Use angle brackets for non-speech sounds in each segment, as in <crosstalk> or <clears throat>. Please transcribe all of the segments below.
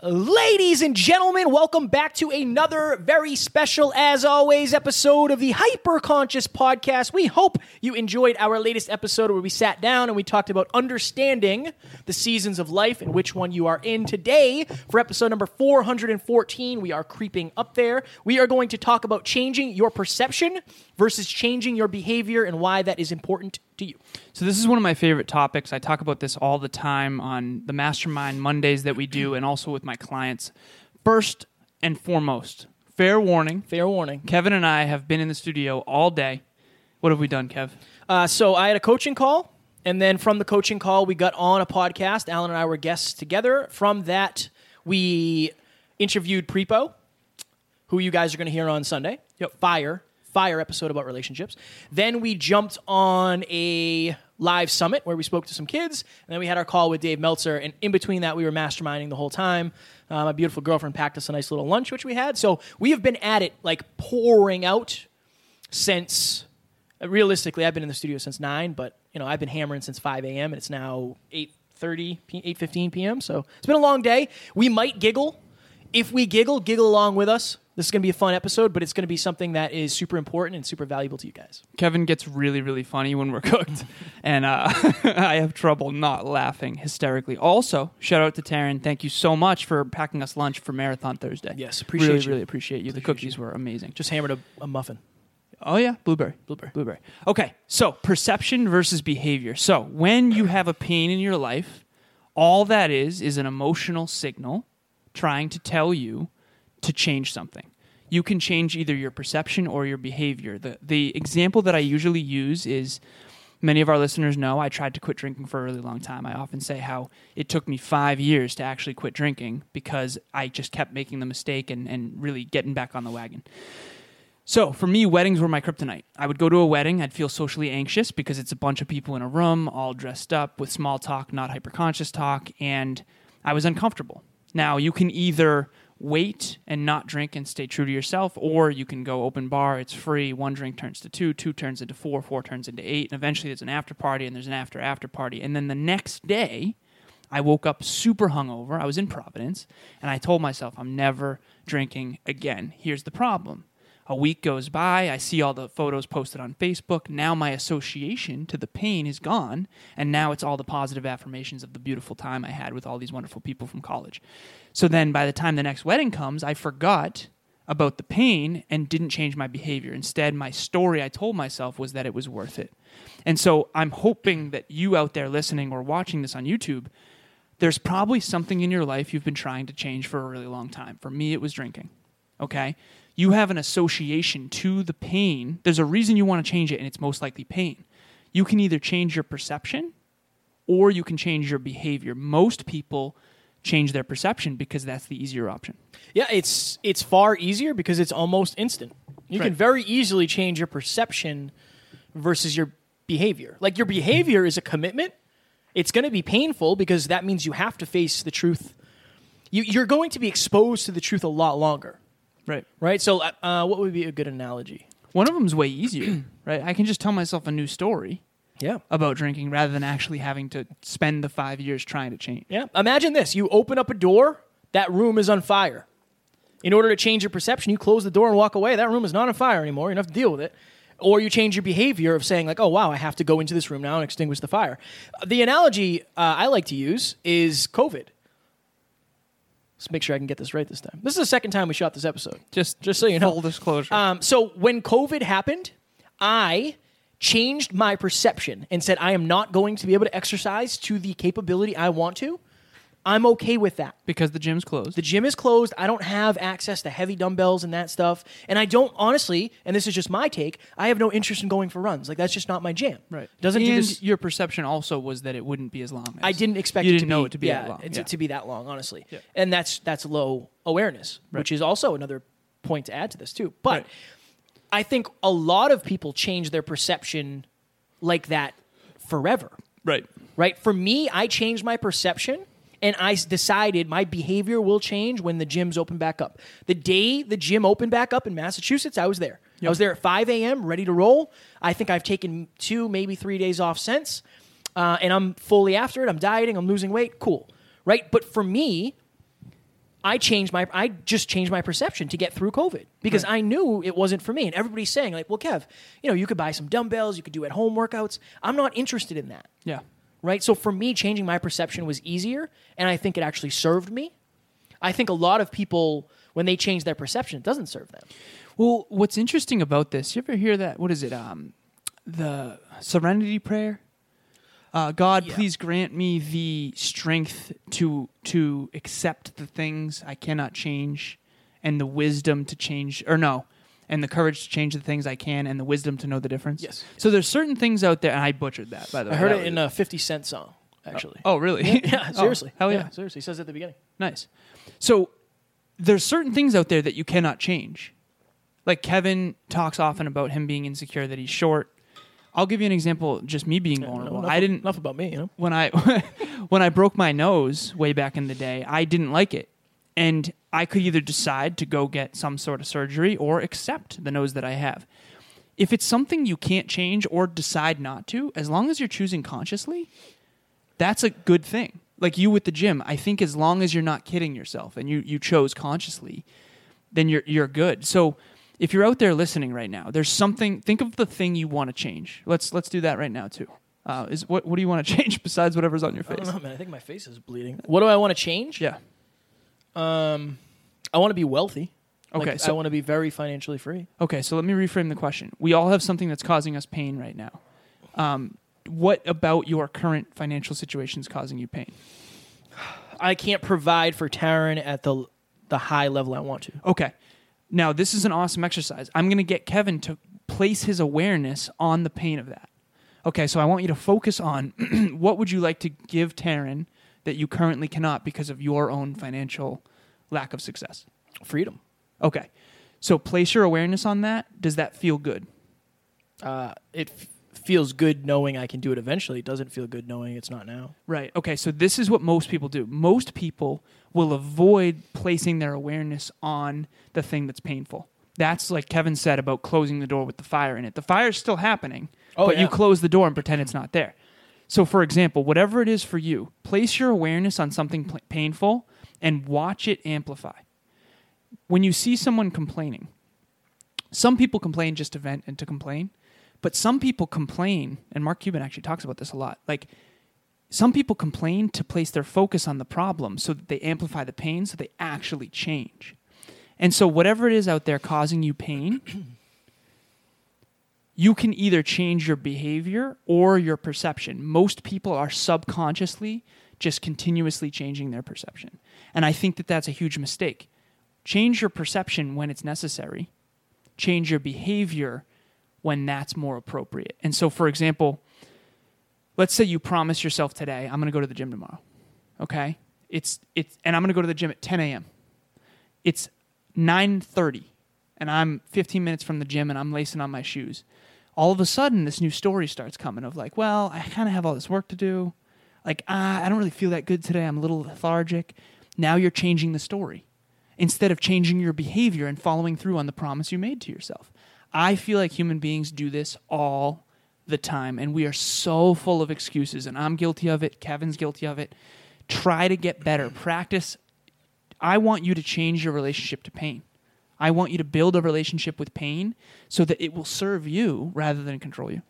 Ladies and gentlemen, welcome back to another very special, as always, episode of the Hyperconscious Podcast. We hope you enjoyed our latest episode where we sat down and we talked about understanding the seasons of life and which one you are in. Today, for episode number 414, we are creeping up there. We are going to talk about changing your perception versus changing your behavior and why that is important to you. So, this is one of my favorite topics. I talk about this all the time on the Mastermind Mondays that we do and also with my clients. First and foremost, fair warning Fair warning. Kevin and I have been in the studio all day. What have we done, Kev? Uh, so I had a coaching call, and then from the coaching call, we got on a podcast. Alan and I were guests together. From that, we interviewed Prepo, who you guys are going to hear on Sunday. Yep. Fire, fire episode about relationships. Then we jumped on a live summit where we spoke to some kids, and then we had our call with Dave Meltzer. And in between that, we were masterminding the whole time. Uh, my beautiful girlfriend packed us a nice little lunch, which we had. So we have been at it like pouring out since uh, realistically, I've been in the studio since nine, but you know I've been hammering since five a.m. and it's now eight thirty, eight fifteen p.m. So it's been a long day. We might giggle. If we giggle, giggle along with us. This is going to be a fun episode, but it's going to be something that is super important and super valuable to you guys. Kevin gets really, really funny when we're <laughs> cooked, and uh, <laughs> I have trouble not laughing hysterically. Also, shout out to Taryn. Thank you so much for packing us lunch for Marathon Thursday. Yes, appreciate really, you. really appreciate you. the cookies were amazing. Just hammered a, a muffin. Oh yeah, blueberry, Blueberry. blueberry. Okay, so perception versus behavior. So when you have a pain in your life, all that is is an emotional signal trying to tell you to change something. You can change either your perception or your behavior. The the example that I usually use is many of our listeners know I tried to quit drinking for a really long time. I often say how it took me five years to actually quit drinking because I just kept making the mistake and, and really getting back on the wagon. So for me, weddings were my kryptonite. I would go to a wedding, I'd feel socially anxious because it's a bunch of people in a room, all dressed up with small talk, not hyperconscious talk, and I was uncomfortable. Now you can either wait and not drink and stay true to yourself, or you can go open bar, it's free, one drink turns to two, two turns into four, four turns into eight, and eventually there's an after party and there's an after after party. And then the next day, I woke up super hungover. I was in Providence, and I told myself, I'm never drinking again. Here's the problem. A week goes by, I see all the photos posted on Facebook. Now my association to the pain is gone, and now it's all the positive affirmations of the beautiful time I had with all these wonderful people from college. So then by the time the next wedding comes, I forgot about the pain and didn't change my behavior. Instead, my story I told myself was that it was worth it. And so I'm hoping that you out there listening or watching this on YouTube there's probably something in your life you've been trying to change for a really long time. For me, it was drinking. Okay? You have an association to the pain. There's a reason you want to change it, and it's most likely pain. You can either change your perception or you can change your behavior. Most people change their perception because that's the easier option. Yeah, it's it's far easier because it's almost instant. You can very easily change your perception versus your behavior. Like your behavior is a commitment. It's going to be painful because that means you have to face the truth. You, you're going to be exposed to the truth a lot longer, Right. right? So, uh, uh, what would be a good analogy? One of them's way easier, <clears throat> right? I can just tell myself a new story Yeah. about drinking rather than actually having to spend the five years trying to change. Yeah. Imagine this you open up a door, that room is on fire. In order to change your perception, you close the door and walk away. That room is not on fire anymore. You don't have to deal with it. Or you change your behavior of saying, like, oh, wow, I have to go into this room now and extinguish the fire. The analogy uh, I like to use is COVID. Let's make sure I can get this right this time. This is the second time we shot this episode. Just, Just so you know. full disclosure. Um, so when COVID happened, I changed my perception and said I am not going to be able to exercise to the capability I want to I'm okay with that. because the gym's closed. The gym is closed. I don't have access to heavy dumbbells and that stuff. And I don't honestly, and this is just my take, I have no interest in going for runs. Like that's just not my jam. right. Doesn't and do this your perception also was that it wouldn't be as long. As, I didn't expect you it didn't to know be, it to be yeah, that long. To, Yeah. to be that long, honestly. Yeah. And that's that's low awareness, which is also another point to add to this too. But Right. I think a lot of people change their perception like that forever. right. Right? For me, I changed my perception and I decided my behavior will change when the gyms open back up. The day the gym opened back up in Massachusetts, I was there. I was there at 5 a.m., ready to roll. I think I've taken two, maybe three days off since. Uh, and I'm fully after it. I'm dieting, I'm losing weight. Cool. Right? But for me, I changed my I just changed my perception to get through COVID because I knew it wasn't for me. And everybody's saying, like, well, Kev, you know, you could buy some dumbbells, you could do at home workouts. I'm not interested in that Yeah. Right? So for me, changing my perception was easier, and I think it actually served me. I think a lot of people, when they change their perception, it doesn't serve them. Well, what's interesting about this? You ever hear that? What is it? Um, the Serenity Prayer. Uh, God, Yeah. please grant me the strength to to accept the things I cannot change, and the wisdom to change, or no, and the courage to change the things I can, and the wisdom to know the difference. Yes. So there's certain things out there, and I butchered that by the I way. I heard That it in a 50 Cent song, actually. Oh, really? yeah, <laughs> Oh, seriously. hell yeah. Seriously. He says it at the beginning. Nice. So there's certain things out there that you cannot change. Like Kevin talks often about him being insecure that he's short. I'll give you an example. Just me being vulnerable. enough, I didn't Enough about me, you know? when I <laughs> when I broke my nose way back in the day. I didn't like it, and I could either decide to go get some sort of surgery or accept the nose that I have. If it's something you can't change or decide not to, as long as you're choosing consciously, that's a good thing. Like you with the gym, I think as long as you're not kidding yourself and you you chose consciously, then you're you're good. So if you're out there listening right now, there's something. Think of the thing you want to change. Let's let's do that right now too. Uh, is what what do you want to <laughs> change besides whatever's on your I don't face? know, man. I think my face is bleeding. What do I want to change? Yeah. Um, I want to be wealthy. Okay, Like, so- I want to be very financially free. Okay, so let me reframe the question. We all have something that's causing us pain right now. Um, what about your current financial situation is causing you pain? I can't provide for Taryn at the the high level I want to. Okay. Now, this is an awesome exercise. I'm going to get Kevin to place his awareness on the pain of that. Okay, so I want you to focus on <clears throat> what would you like to give Taryn that you currently cannot because of your own financial lack of success? Freedom. Okay. So place your awareness on that. Does that feel good? Uh, it f- feels good knowing I can do it eventually. It doesn't feel good knowing it's not now. Right. Okay. So this is what most people do. Most people will avoid placing their awareness on the thing that's painful. That's like Kevin said about closing the door with the fire in it. The fire's still happening, Oh, but yeah. you close the door and pretend it's not there. So, for example, whatever it is for you, place your awareness on something pl- painful and watch it amplify. When you see someone complaining, some people complain just to vent and to complain, but some people complain, and Mark Cuban actually talks about this a lot. Like, some people complain to place their focus on the problem so that they amplify the pain so they actually change. And so, whatever it is out there causing you pain, you can either change your behavior or your perception. Most people are subconsciously just continuously changing their perception. And I think that that's a huge mistake. Change your perception when it's necessary, change your behavior when that's more appropriate. And so, for example, let's say you promise yourself today, I'm going to go to the gym tomorrow. Okay? It's it's and I'm going to go to the gym at 10 a.m. It's 9:30, and I'm 15 minutes from the gym, and I'm lacing on my shoes. All of a sudden, this new story starts coming of like, well, I kind of have all this work to do. Like, ah, I don't really feel that good today. I'm a little lethargic. Now you're changing the story instead of changing your behavior and following through on the promise you made to yourself. I feel like human beings do this all the time, and we are so full of excuses, and I'm guilty of it. Kevin's guilty of it. Try to get better. Practice. I want you to change your relationship to pain. I want you to build a relationship with pain so that it will serve you rather than control you.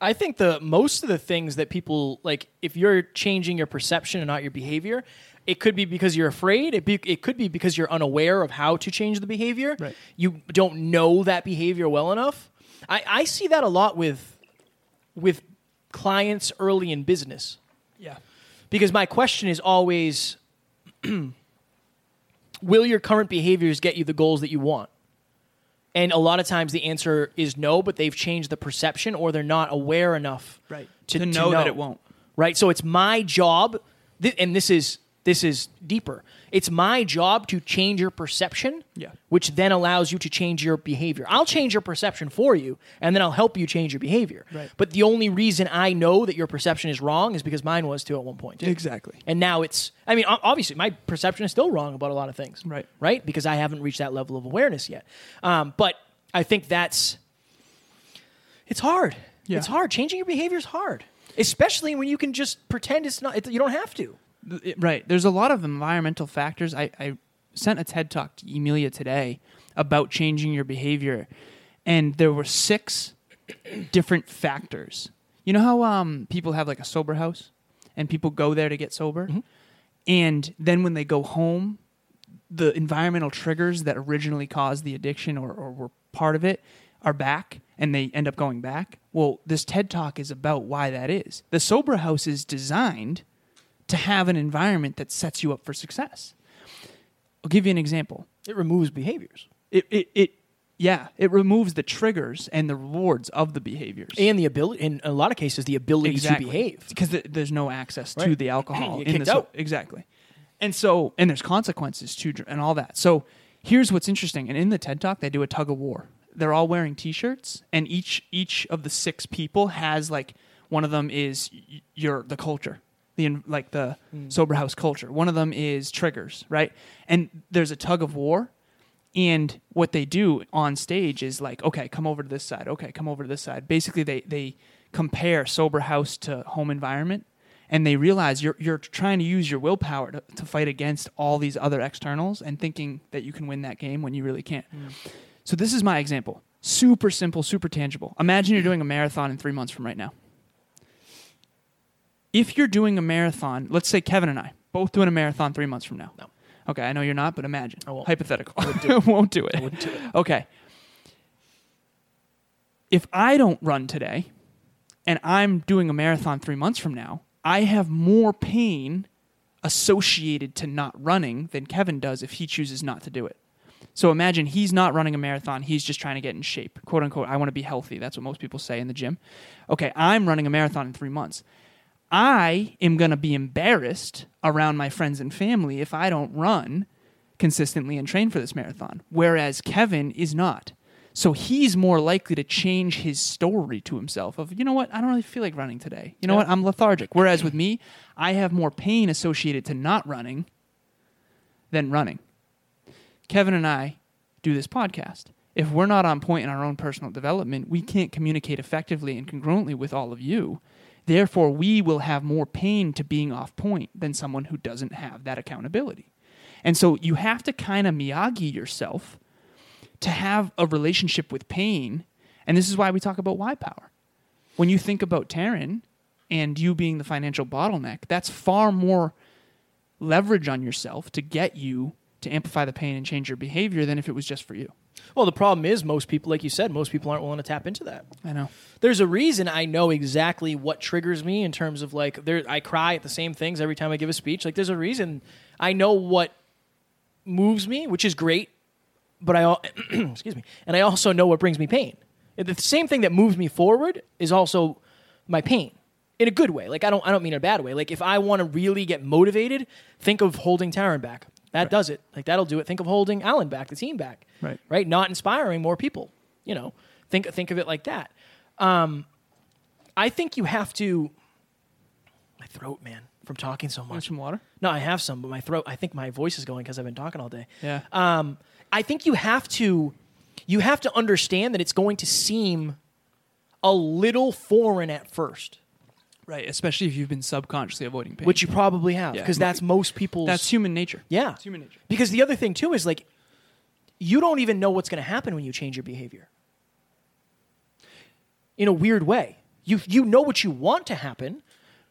I think the most of the things that people like, if you're changing your perception and not your behavior, it could be because you're afraid. It be, it could be because you're unaware of how to change the behavior. Right. You don't know that behavior well enough. I, I see that a lot with with clients early in business Yeah. because my question is always <clears throat> will your current behaviors get you the goals that you want? And a lot of times the answer is no, but they've changed the perception or they're not aware enough Right. to, To know that it won't. Right. So it's my job, th- and this is this is deeper. It's my job to change your perception, Yeah. which then allows you to change your behavior. I'll change your perception for you, and then I'll help you change your behavior. Right. But the only reason I know that your perception is wrong is because mine was too at one point. too. Exactly. And now it's, I mean, obviously, my perception is still wrong about a lot of things. Right. Right? Because I haven't reached that level of awareness yet. Um, but I think that's, it's hard. Yeah. It's hard. Changing your behavior is hard, especially when you can just pretend it's not, it, you don't have to. Right. There's a lot of environmental factors. I, I sent a TED talk to Emilia today about changing your behavior, and there were six different factors. You know how um, people have like a sober house, and people go there to get sober, and then when they go home, the environmental triggers that originally caused the addiction or, or were part of it are back and they end up going back. Well, this TED talk is about why that is. The sober house is designed to have an environment that sets you up for success. I'll give you an example. It removes behaviors It, it, it yeah, it removes the triggers and the rewards of the behaviors. and the ability, in a lot of cases, the ability to behave. because th- there's no access to the alcohol in the out. exactly and so and there's consequences to and all that so here's what's interesting and in the ted talk they do a tug of war they're all wearing t-shirts and each each of the six people has like one of them is your the culture the like the mm. sober house culture. One of them is triggers right? And there's a tug of war and what they do on stage is like okay come over to this side okay come over to this side. Basically they they compare sober house to home environment and they realize you're you're trying to use your willpower to, to fight against all these other externals and thinking that you can win that game when you really can't. Mm. So this is my example. Super simple super tangible. Imagine you're doing a marathon in three months from right now if you're doing a marathon let's say kevin and i both doing a marathon three months from now. No. okay i know you're not but imagine. I won't. hypothetical. <laughs> Won't do it. I wouldn't do it. okay. If i don't run today and i'm doing a marathon three months from now i have more pain associated to not running than kevin does if he chooses not to do it. So imagine he's not running a marathon. He's just trying to get in shape. Quote unquote i want to be healthy. That's what most people say in the gym. Okay i'm running a marathon in three months I am going to be embarrassed around my friends and family if I don't run consistently and train for this marathon, whereas Kevin is not. So he's more likely to change his story to himself of, you know what, I don't really feel like running today. You know Yeah. what, I'm lethargic. Whereas with me, I have more pain associated to not running than running. Kevin and I do this podcast. If we're not on point in our own personal development, we can't communicate effectively and congruently with all of you. Therefore, we will have more pain to being off point than someone who doesn't have that accountability. And so you have to kind of Miyagi yourself to have a relationship with pain. And this is why we talk about why power. When you think about Taryn and you being the financial bottleneck, that's far more leverage on yourself to get you to amplify the pain and change your behavior than if it was just for you. Well, the problem is most people, like you said, most people aren't willing to tap into that. I know. There's a reason I know exactly what triggers me in terms of like there I cry at the same things every time I give a speech. Like there's a reason I know what moves me, which is great, but I <clears throat> excuse me, and I also know what brings me pain. The same thing that moves me forward is also my pain in a good way. Like I don't I don't mean in a bad way. Like if I want to really get motivated, think of holding Taryn back. That does it. Like that'll do it. Think of holding Alan back, the team back. Right. Right? Not inspiring more people. You know, think think of it like that. Um, I think you have to. My throat, man, from talking so Want much. some water? No, I have some, but my throat. I think my voice is going because I've been talking all day. Yeah. Um, I think you have to, you have to understand that it's going to seem a little foreign at first, Right, especially if you've been subconsciously avoiding pain. which you probably have, Yeah. because that's most people's. that's human nature. yeah. It's human nature. Because the other thing too is like, you don't even know what's going to happen when you change your behavior. In a weird way, you you know what you want to happen,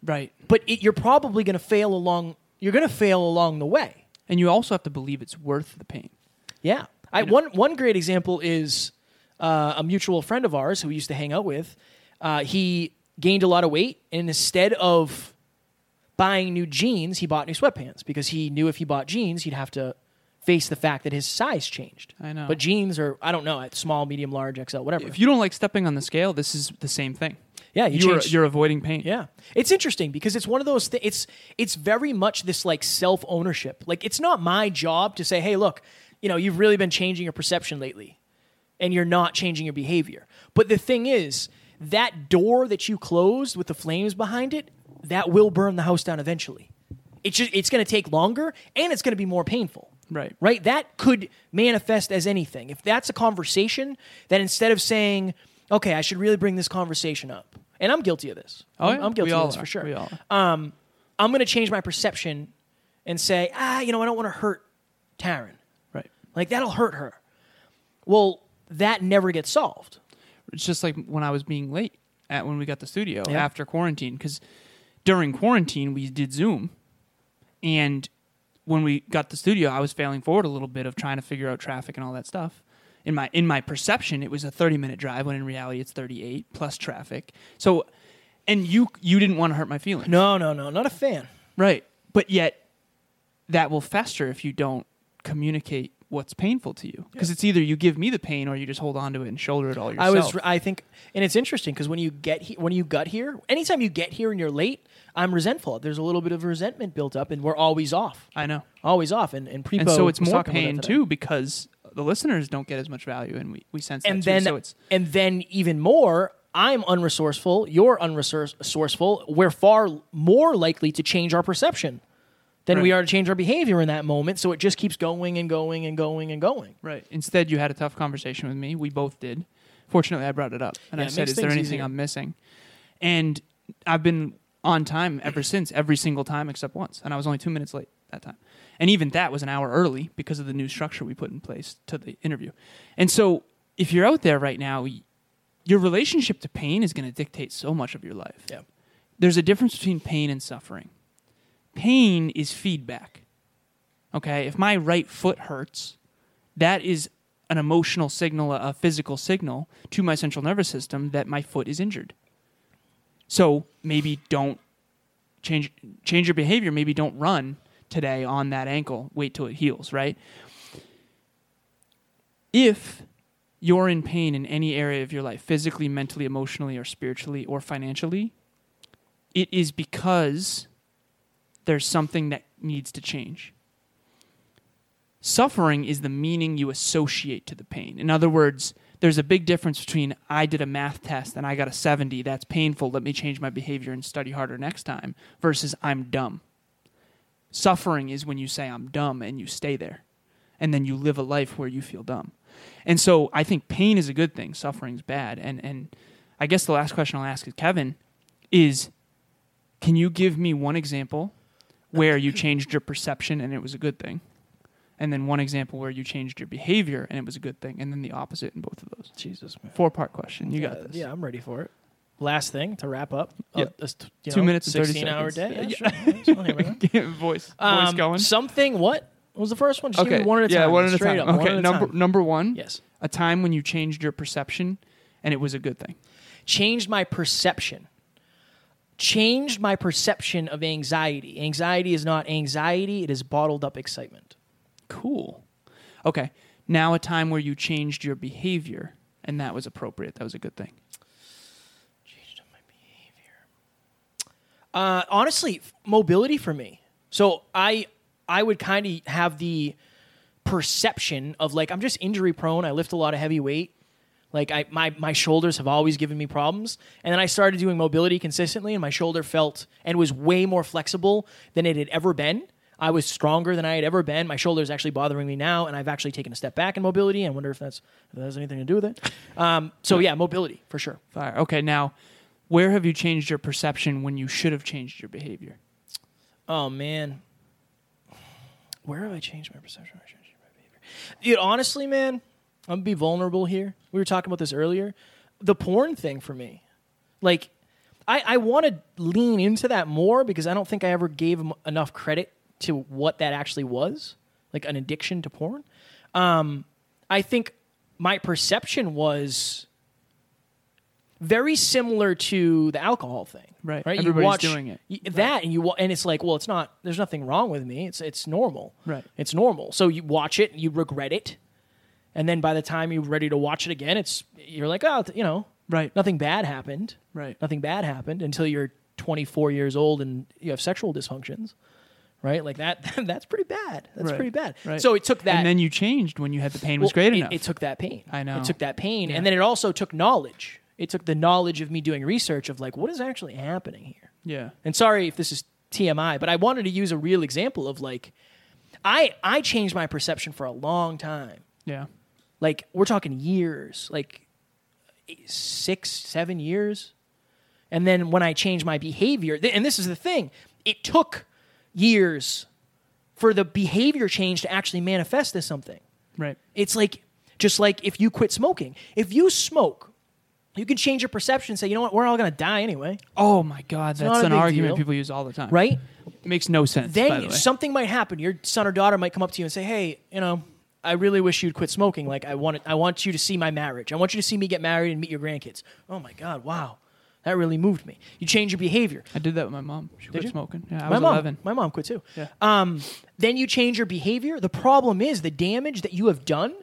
Right. but it, you're probably going to fail along. You're going to fail along the way. And you also have to believe it's worth the pain. Yeah, I, one one great example is uh, a mutual friend of ours who we used to hang out with. Uh, he gained a lot of weight, and instead of buying new jeans, he bought new sweatpants because he knew if he bought jeans, he'd have to face the fact that his size changed. I know. But jeans are, I don't know, at small, medium, large, XL, whatever. If you don't like stepping on the scale, this is the same thing. yeah, you You're, you're avoiding pain. Yeah, it's interesting because it's one of those. Th- it's it's very much this like self ownership. Like it's not my job to say, hey, look, you know, you've really been changing your perception lately, and you're not changing your behavior. But the thing is, that door that you closed with the flames behind it, that will burn the house down eventually. It's just it's going to take longer, and it's going to be more painful. Right. Right. That could manifest as anything. If that's a conversation, then instead of saying, okay, I should really bring this conversation up, and I'm guilty of this. Oh, I'm, yeah. I'm guilty of this are. for sure. We all are. I'm going to change my perception and say, ah, you know, I don't want to hurt Taryn. right. Like that'll hurt her. Well, that never gets solved. It's just like when I was being late at when we got the studio Yeah. after quarantine because during quarantine we did Zoom, and when we got the studio, I was failing forward a little bit of trying to figure out traffic and all that stuff. In my in my perception, it was a thirty minute drive when in reality it's thirty eight plus traffic. So, and you you didn't want to hurt my feelings, No, no, no, not a fan. right? But yet, that will fester if you don't communicate what's painful to you because it's either you give me the pain or you just hold on to it and shoulder it all yourself. I was, I think, and it's interesting because when you get he- when you got here, anytime you get here and you're late, I'm resentful. There's a little bit of resentment built up, and we're always off, I know. always off. And and, Prepo and so it's was more talking about that pain today. too because the listeners don't get as much value and we, we sense and that too. then so it's and then even more i'm unresourceful you're unresourceful we're far more likely to change our perception than we are to change our behavior in that moment so it just keeps going and going and going and going. Right. Instead you had a tough conversation with me. We both did. Fortunately i brought it up and Yeah, i said is there anything easier. i'm missing? And i've been on time ever since every single time except once and i was only two minutes late that time. And even that was an hour early because of the new structure we put in place to the interview. And so if you're out there right now your relationship to pain is going to dictate so much of your life. Yeah. There's a difference between pain and suffering. Pain is feedback. Okay, if my right foot hurts, that is an emotional signal, a physical signal to my central nervous system that my foot is injured. So maybe don't change change your behavior. Maybe don't run today on that ankle. Wait till it heals, right? If you're in pain in any area of your life, physically, mentally, emotionally, or spiritually, or financially, it is because there's something that needs to change. Suffering is the meaning you associate to the pain. In other words, there's a big difference between I did a math test and I got a 70, that's painful, let me change my behavior and study harder next time, versus I'm dumb. Suffering is when you say I'm dumb and you stay there. And then you live a life where you feel dumb. And so I think pain is a good thing, suffering's bad. And and I guess the last question I'll ask is Kevin is can you give me one example where you changed your perception and it was a good thing? And then one example where you changed your behavior and it was a good thing, and then the opposite in both of those. jesus man Four part question. You yeah, got uh, this. yeah i'm ready for it last thing to wrap up uh, Yeah. you Two know, minutes and 30 16 hour day uh, seconds. yeah, sure. Yeah, so here we go. Get voice, voice Um, going. something what What was the first one just give okay. me one at a yeah, time one at a time. up, okay, number time. number one. yes A time when you changed your perception and it was a good thing. changed my perception. Changed my perception of anxiety. Anxiety is not anxiety, it is bottled up excitement. Cool. Okay. Now a time where you changed your behavior and that was appropriate. That was a good thing. Changed my behavior. Uh, honestly, mobility for me. So I I would kind of have the perception of like I'm just injury prone. I lift a lot of heavy weight. Like I my my shoulders have always given me problems. And then I started doing mobility consistently and my shoulder felt and was way more flexible than it had ever been. I was stronger than I had ever been. My shoulder is actually bothering me now, and I've actually taken a step back in mobility. I wonder if that's if that has anything to do with it. Um, so yeah, mobility for sure. Fire. Okay, now where have you changed your perception when you should have changed your behavior? Oh man, where have I changed my perception? I changed my behavior? Dude, honestly, man, I'm gonna be vulnerable here. We were talking about this earlier. The porn thing for me, like, I I want to lean into that more because I don't think I ever gave em- enough credit to what that actually was, like an addiction to porn. Um, I think my perception was very similar to the alcohol thing. Right. Right. Everybody's you watch doing it. y- That and you wa- and it's like, well, it's not. There's nothing wrong with me. It's it's normal. Right. It's normal. So you watch it, and you regret it, and then by the time you're ready to watch it again, it's you're like, oh, you know, Right. nothing bad happened. Right. Nothing bad happened until you're 24 years old and you have sexual dysfunctions. Right. Like that. <laughs> That's pretty bad. That's Right. pretty bad. Right. So it took that. and then you changed when you had the pain was Well, great it, enough. It took that pain. I know. It took that pain, Yeah. and then it also took knowledge. It took the knowledge of me doing research of like what is actually happening here. yeah. And sorry if this is TMI, but I wanted to use a real example of like I I changed my perception for a long time. Yeah. Like we're talking years, like six, seven years. And then when I changed my behavior, th- and this is the thing, it took years for the behavior change to actually manifest as something. Right. It's like just like if you quit smoking. If you smoke, you can change your perception and say, you know what, we're all gonna die anyway, Oh my God, not that's a an big argument deal. people use all the time. right? It makes no sense. by the Then way. something might happen. Your son or daughter might come up to you and say, Hey, you know, I really wish you'd quit smoking. Like I want it, I want you to see my marriage. I want you to see me get married and meet your grandkids. Oh my God, wow. That really moved me. You change your behavior. I did that with my mom. She quit you? smoking. Yeah, I my was mom, 11. my mom quit too. Yeah. Um, then you change your behavior. The problem is the damage that you have done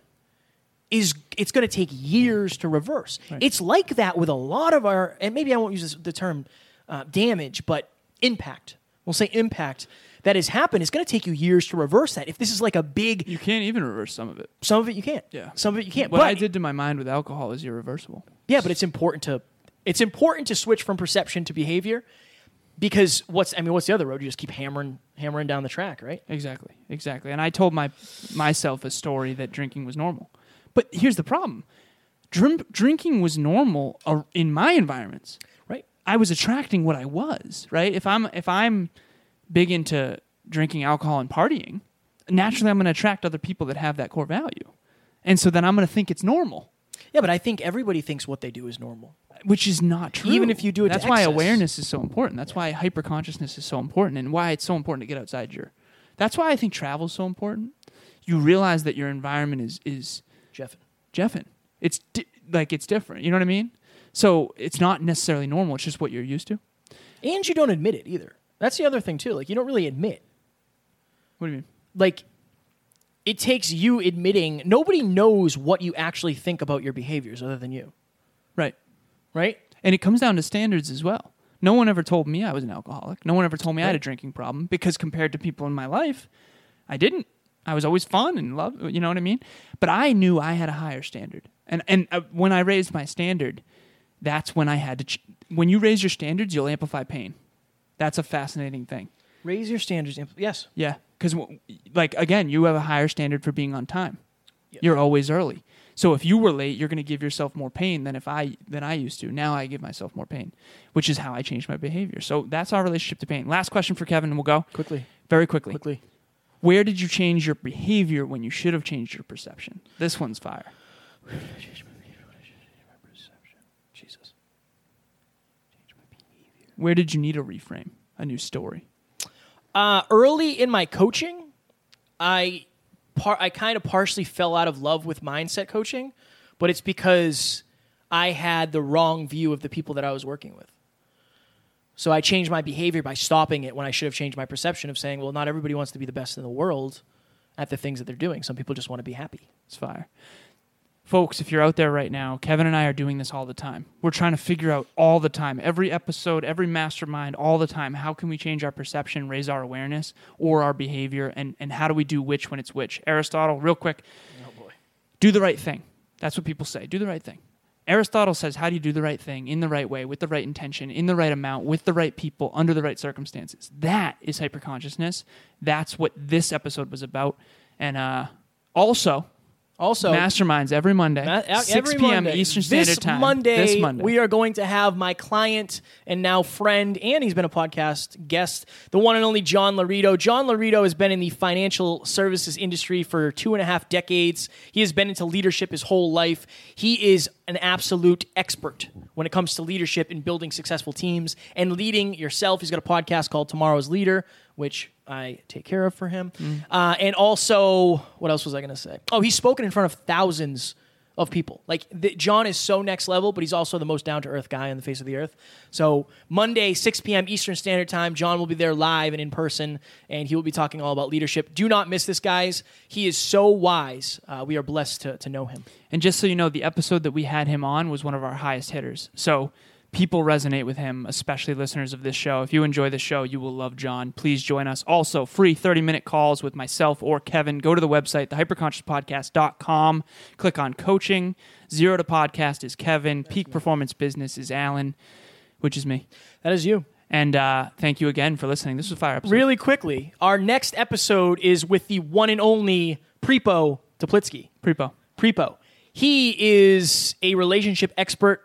is it's going to take years to reverse. Right. It's like that with a lot of our, and maybe I won't use this, the term uh, damage, but impact. We'll say impact that has happened. It's going to take you years to reverse that. If this is like a big, You can't even reverse some of it. some of it you can't. Yeah. Some of it you can't. What but I did to my mind with alcohol is irreversible. yeah, but it's important to it's important to switch from perception to behavior because what's I mean, what's the other road? You just keep hammering hammering down the track, right? Exactly, exactly. And I told my myself a story that drinking was normal. But here's the problem: Drim- drinking was normal uh, in my environments. Right. I was attracting what I was. Right. If I'm if I'm big into drinking alcohol and partying, naturally I'm going to attract other people that have that core value, and so then I'm going to think it's normal, Yeah, but I think everybody thinks what they do is normal. which is not true. Even if you do it to that's why excess. awareness is so important. That's why hyper consciousness is so important, and why it's so important to get outside your. That's why I think travel is so important. You realize that your environment is is Jeff. Jeffin. It's di- like it's different. You know what I mean? So it's not necessarily normal. It's just what you're used to. And you don't admit it either. That's the other thing too. Like you don't really admit. What do you mean? Like it takes you admitting nobody knows what you actually think about your behaviors other than you. Right. Right? And it comes down to standards as well. No one ever told me I was an alcoholic. No one ever told me I had a drinking problem because compared to people in my life, I didn't. I was always fun and love, you know what I mean? But I knew I had a higher standard. And and uh, when I raised my standard, that's when I had to ch- when you raise your standards, you'll amplify pain. That's a fascinating thing. Raise your standards. Yes. Yeah, cuz like again, you have a higher standard for being on time. Yep. You're always early. So if you were late, you're going to give yourself more pain than if I than I used to. Now I give myself more pain, which is how I changed my behavior. So that's our relationship to pain. Last question for Kevin, and we'll go Quickly. very quickly. Quickly. Where did you change your behavior when you should have changed your perception? This one's fire. <sighs> Jesus. Where did you need a reframe, a new story? Uh, early in my coaching, I par- I kind of partially fell out of love with mindset coaching, but it's because I had the wrong view of the people that I was working with. So I changed my behavior by stopping it when I should have changed my perception of saying, well, not everybody wants to be the best in the world at the things that they're doing. Some people just want to be happy. It's fire. Folks, if you're out there right now, Kevin and I are doing this all the time. We're trying to figure out all the time, every episode, every mastermind, all the time, how can we change our perception, raise our awareness or our behavior, and, and how do we do which when it's which? Aristotle, real quick, Oh boy. do the right thing. That's what people say. Do the right thing. Aristotle says, how do you do the right thing in the right way, with the right intention, in the right amount, with the right people, under the right circumstances? That is hyperconsciousness. That's what this episode was about. And uh, also, Also, Masterminds every Monday, Ma- 6 every p.m. Monday. Eastern Standard this Time. Monday, this Monday. we are going to have my client and now friend, and he's been a podcast guest, the one and only John Laurito. John Laurito has been in the financial services industry for two and a half decades. He has been into leadership his whole life. He is an absolute expert when it comes to leadership and building successful teams and leading yourself. He's got a podcast called Tomorrow's Leader, which I take care of for him. Mm. Uh, and also, what else was I going to say? Oh, he's spoken in front of thousands of people. Like the, John is so next level, but he's also the most down to earth guy on the face of the earth. So Monday, 6 p.m. Eastern Standard Time, John will be there live and in person, and he will be talking all about leadership. Do not miss this, guys. He is so wise. Uh, we are blessed to, to know him. And just so you know, the episode that we had him on was one of our highest hitters. So people resonate with him, especially listeners of this show. If you enjoy the show, you will love John. Please join us. Also, free 30 minute calls with myself or Kevin. Go to the website, thehyperconsciouspodcast.com. Click on coaching. Zero to podcast is Kevin. Peak performance business is Alan, which is me. That is you. And uh, thank you again for listening. This was a fire episode. Really quickly, our next episode is with the one and only Prepo Toplitsky. Prepo. Prepo. He is a relationship expert.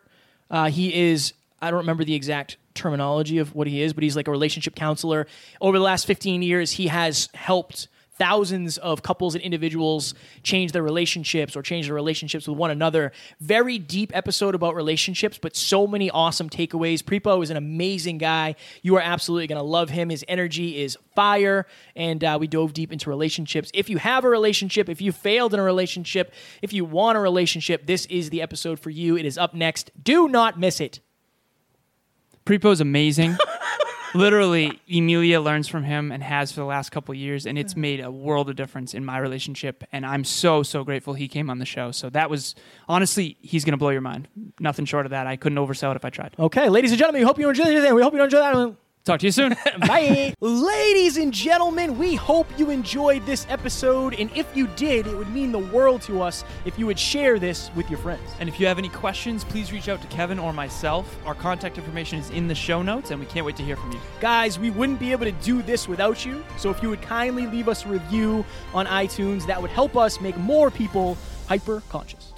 Uh, he is, I don't remember the exact terminology of what he is, but he's like a relationship counselor. Over the last 15 years, he has helped thousands of couples and individuals change their relationships or change their relationships with one another. Very deep episode about relationships, but so many awesome takeaways. Prepo is an amazing guy. You are absolutely going to love him. His energy is fire, and uh, we dove deep into relationships. If you have a relationship, if you failed in a relationship, if you want a relationship, this is the episode for you. It is up next. Do not miss it. Prepo is amazing. <laughs> Literally, Emilia learns from him and has for the last couple of years, and it's made a world of difference in my relationship. And I'm so so grateful he came on the show. So that was honestly, he's gonna blow your mind. Nothing short of that. I couldn't oversell it if I tried. Okay, ladies and gentlemen, we hope you enjoyed it. We hope you enjoyed that. Talk to you soon. <laughs> Bye. Ladies and gentlemen, we hope you enjoyed this episode. And if you did, it would mean the world to us if you would share this with your friends. and if you have any questions, please reach out to Kevin or myself. Our contact information is in the show notes, and we can't wait to hear from you. Guys, we wouldn't be able to do this without you. So if you would kindly leave us a review on iTunes, that would help us make more people hyper conscious.